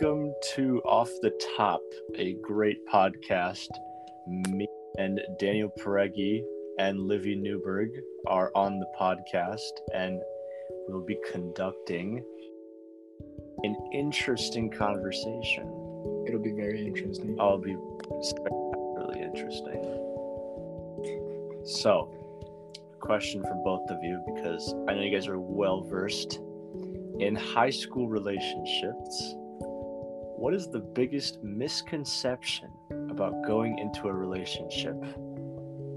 welcome to Off the Top, a great podcast. Me and Daniel Peregi and Livy Newberg are on the podcast, and we'll be conducting an interesting conversation. It'll be very interesting. I'll be really interesting. So, question for both of you because I know you guys are well versed in high school relationships. What is the biggest misconception about going into a relationship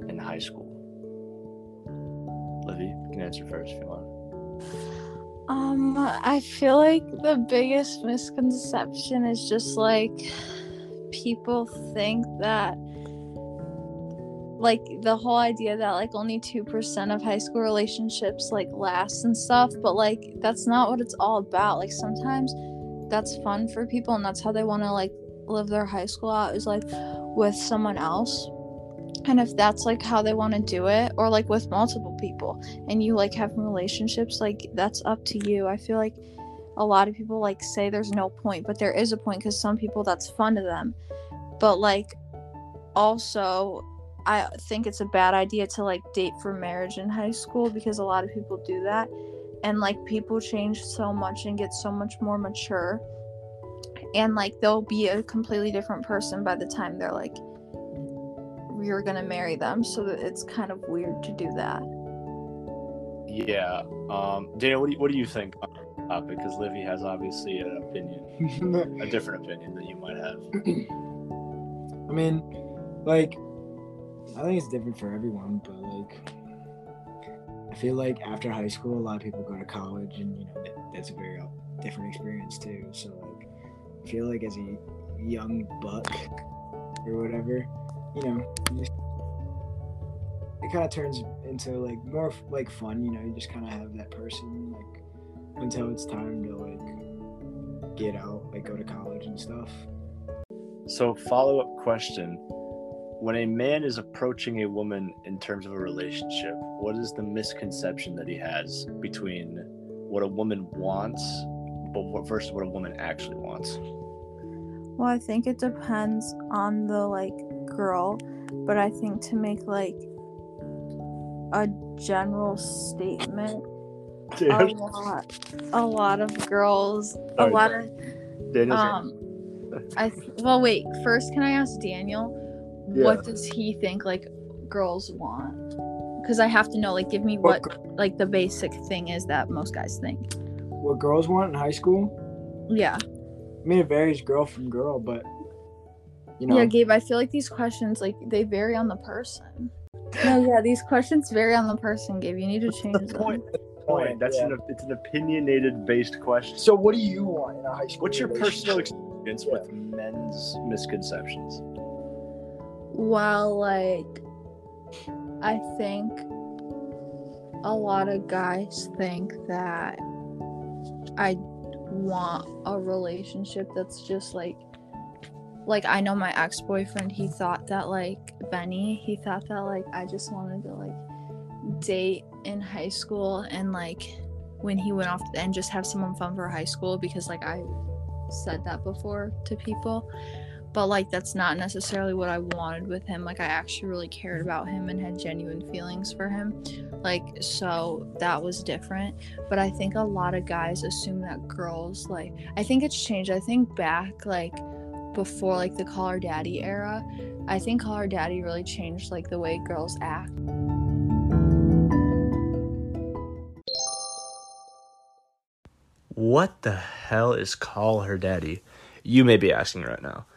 in high school? Livy, you can answer first if you want. Um, I feel like the biggest misconception is just like people think that like the whole idea that like only 2% of high school relationships like last and stuff, but like that's not what it's all about. Like sometimes that's fun for people and that's how they want to like live their high school out is like with someone else. And if that's like how they want to do it or like with multiple people and you like have relationships like that's up to you. I feel like a lot of people like say there's no point but there is a point because some people that's fun to them. But like also i think it's a bad idea to like date for marriage in high school because a lot of people do that and like people change so much and get so much more mature and like they'll be a completely different person by the time they're like you're gonna marry them so that it's kind of weird to do that Yeah. Um, Daniel, what do you, what do you think on the topic? Because Livy has obviously an opinion, a different opinion than you might have. I mean, like, I think it's different for everyone, but like, I feel like after high school, a lot of people go to college, and you know that, that's a very uh, different experience too. So like, I feel like as a young buck or whatever, you know, you just, it kind of turns into like more like fun. You know, you just kind of have that person like until it's time to like get out, like go to college and stuff. So, follow up question. When a man is approaching a woman in terms of a relationship, what is the misconception that he has between what a woman wants but what versus what a woman actually wants? well i think it depends on the like girl but i think to make like a general statement a lot a lot of girls a lot of Daniel's um i th- well wait first can i ask daniel what does he think like girls want because i have to know like give me what What like the basic thing is that most guys think what girls want in high school? yeah I mean, it varies girl from girl, but you know, yeah gabe i feel like these questions like they vary on the person no yeah these questions vary on the person gabe you need to change them point. Point. That's yeah. an it's an opinionated based question. So, what do you want in a high school? What's your personal experience Yeah. with men's misconceptions? Well, like, I think a lot of guys think that I want a relationship that's just like, like, I know my ex boyfriend, he thought that, like, Benny, he thought that, like, I just wanted to, like, date in high school and, like, when he went off and just have someone fun for high school because, like, I said that before to people but like that's not necessarily what I wanted with him. Like I actually really cared about him and had genuine feelings for him. Like so that was different. But I think a lot of guys assume that girls like I think it's changed. I think back like before like the call her daddy era, I think call her daddy really changed like the way girls act. What the hell is Call Her Daddy? You may be asking right now.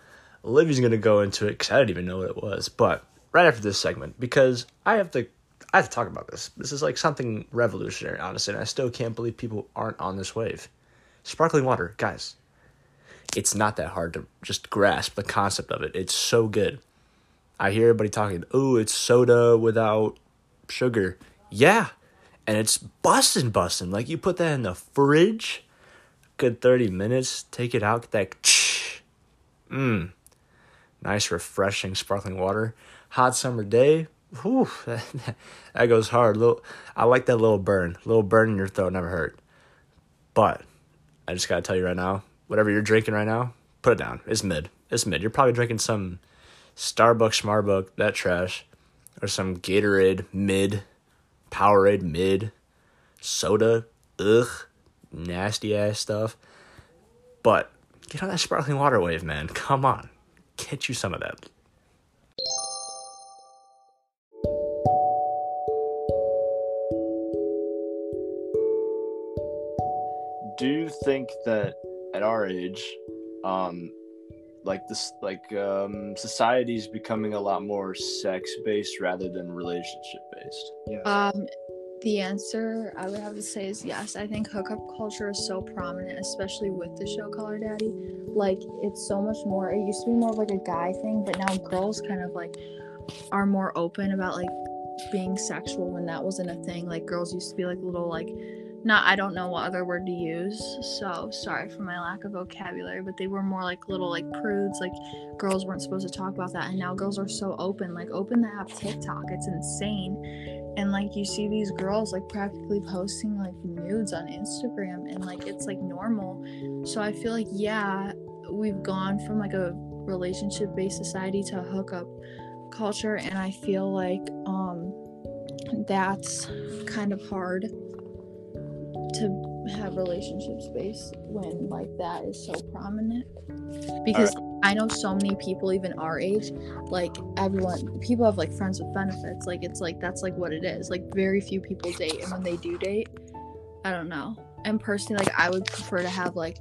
Olivia's gonna go into it because I didn't even know what it was, but right after this segment, because I have to, I have to talk about this. This is like something revolutionary, honestly, and I still can't believe people aren't on this wave. Sparkling water, guys. It's not that hard to just grasp the concept of it. It's so good. I hear everybody talking, oh, it's soda without sugar. Yeah. And it's bussin' bussin'. Like you put that in the fridge, good 30 minutes, take it out, get that mmm. Nice, refreshing, sparkling water. Hot summer day. Whew, that, goes hard. Little, I like that little burn. Little burn in your throat never hurt. But I just gotta tell you right now, whatever you're drinking right now, put it down. It's mid. It's mid. You're probably drinking some Starbucks, Smarbuck, that trash, or some Gatorade mid, Powerade mid, soda, ugh, nasty ass stuff. But get on that sparkling water wave, man. Come on, get you some of that. Do you think that at our age, um, like this, like um, society is becoming a lot more sex based rather than relationship based? Yeah. Um, the answer I would have to say is yes. I think hookup culture is so prominent, especially with the show Call Her Daddy. Like it's so much more. It used to be more of like a guy thing, but now girls kind of like are more open about like being sexual when that wasn't a thing. Like girls used to be like little like not I don't know what other word to use. So sorry for my lack of vocabulary, but they were more like little like prudes. Like girls weren't supposed to talk about that, and now girls are so open. Like open the app TikTok. It's insane and like you see these girls like practically posting like nudes on Instagram and like it's like normal. So I feel like yeah, we've gone from like a relationship based society to a hookup culture and I feel like um that's kind of hard to have relationships based when like that is so prominent because I know so many people, even our age, like everyone, people have like friends with benefits. Like it's like that's like what it is. Like very few people date, and when they do date, I don't know. And personally, like I would prefer to have like,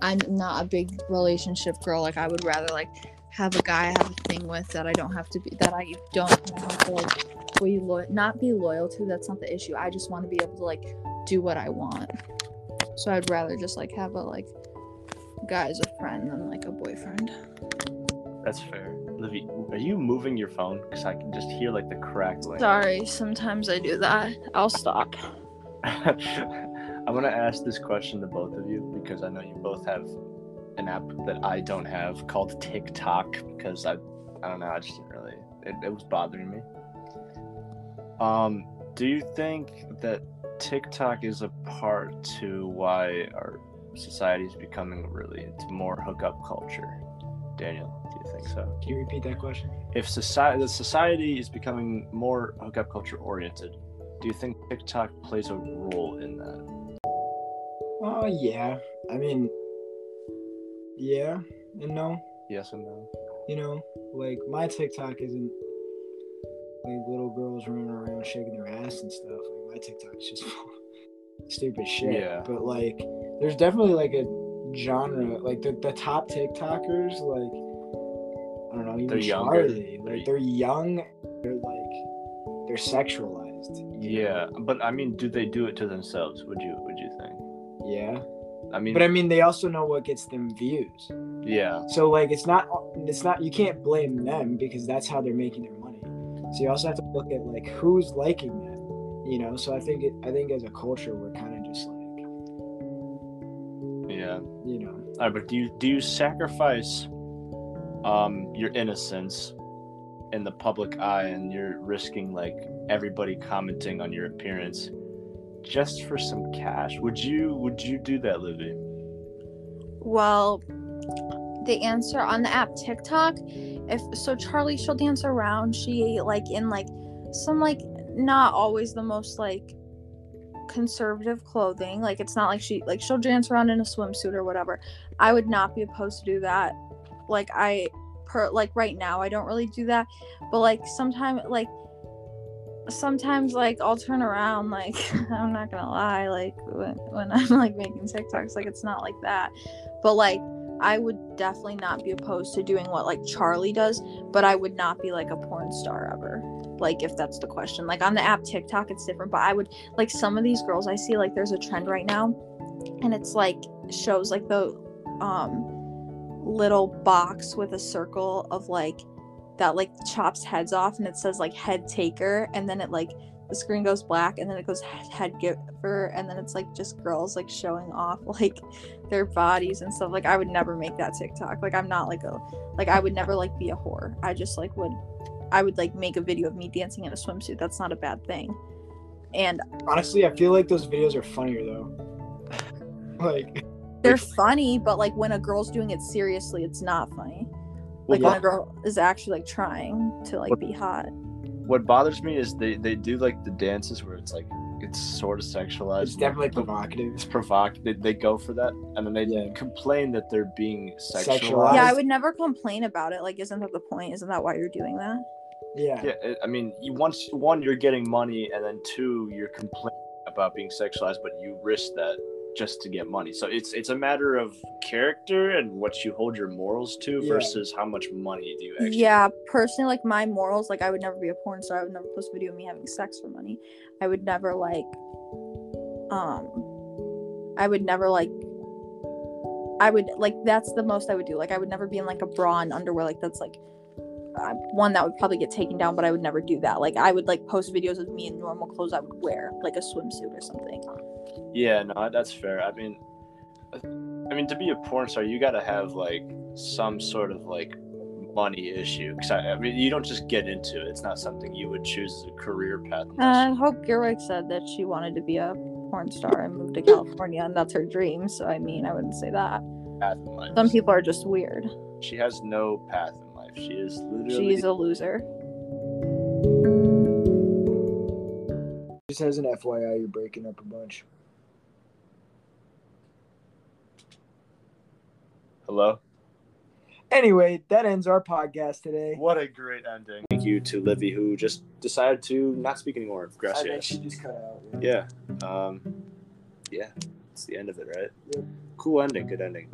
I'm not a big relationship girl. Like I would rather like have a guy I have a thing with that I don't have to be that I don't have to like be loyal, not be loyal to. That's not the issue. I just want to be able to like do what I want. So I'd rather just like have a like guy a friend than like a boyfriend. That's fair. Livy, are you moving your phone? Because I can just hear like the crackling. Sorry, sometimes I do that. I'll stop. I'm gonna ask this question to both of you because I know you both have an app that I don't have called TikTok because I I don't know I just didn't really it, it was bothering me. Um, do you think that TikTok is a part to why our society is becoming really into more hookup culture? Daniel, do you think so? Can you repeat that question? If society the society is becoming more hookup culture oriented, do you think TikTok plays a role in that? Oh yeah. I mean, yeah and no. Yes and no. You know, like my TikTok isn't like little girls running around shaking their ass and stuff. Like my TikTok is just stupid shit. Yeah. But like, there's definitely like a genre. Like the, the top TikTokers, like I don't know, even They're younger. Charlie. Like They're- they're young. They're like they're sexualized. Yeah, know? but I mean, do they do it to themselves? Would you Would you think? Yeah. I mean, But I mean, they also know what gets them views. yeah, So like, it's not it's not you can't blame them because that's how they're making their money. So you also have to look at like who's liking that, you know. So I think it, I think as a culture we're kind of just like yeah. you know All right, but do you do you sacrifice um your innocence in the public eye, and you're risking like everybody commenting on your appearance just for some cash? Would you Would you do that, Livy? Well, the answer on the app TikTok, if so, Charlie she'll dance around. She like in like some like not always the most like conservative clothing. Like it's not like she like she'll dance around in a swimsuit or whatever. I would not be opposed to do that. Like I per like right now I don't really do that, but like sometimes like sometimes like I'll turn around like I'm not gonna lie like when, when I'm like making TikToks like it's not like that but like I would definitely not be opposed to doing what like Charlie does but I would not be like a porn star ever like if that's the question. Like on the app TikTok it's different but I would like some of these girls I see like there's a trend right now and it's like shows like the um little box with a circle of like that like chops heads off and it says like head taker and then it like the screen goes black and then it goes head, giver and then it's like just girls like showing off like their bodies and stuff like i would never make that tiktok like i'm not like a like i would never like be a whore i just like would i would like make a video of me dancing in a swimsuit that's not a bad thing and honestly I feel like those videos are funnier though. like they're funny, but like when a girl's doing it seriously, it's not funny. Well, Like when a girl is actually like trying to like be hot. What bothers me is they they do like the dances where it's like it's sort of sexualized. It's definitely provocative. It's provocative. They, they go for that, and then they Yeah. complain that they're being sexualized. Sexualized. Yeah, I would never complain about it. Like, isn't that the point? Isn't that why you're doing that? Yeah. Yeah, it- I mean, you once one you're getting money, and then two you're complaining about being sexualized, but you risk that just to get money. So it's it's a matter of character and what you hold your morals to Yeah. versus how much money do you actually. Yeah, personally, like my morals, like I would never be a porn star. I would never post a video of me having sex for money. I would never like, um, I would never like. I would like that's the most I would do. Like I would never be in like a bra and underwear. Like that's like uh, one that would probably get taken down, but I would never do that. Like I would like post videos of me in normal clothes I would wear, like a swimsuit or something. Yeah, no, that's fair. I mean, I mean to be a porn star, you got to have like some sort of like money issue. Cause I, I mean, you don't just get into it. It's not something you would choose as a career path. Uh, I hope Gerwig said that she wanted to be a porn star and moved to California, and that's her dream. So I mean, I wouldn't say that. path in life. Some people are just weird. She has no path in life. She is literally. She's a loser. Just as an FYI, you're breaking up a bunch. Hello. Anyway, that ends our podcast today. What a great ending. Thank you to Livy who just decided to not speak anymore. Gracias. I think she just cut out. Yeah. Um. Yeah. It's the end of it, right? Yep. Cool ending. Good ending.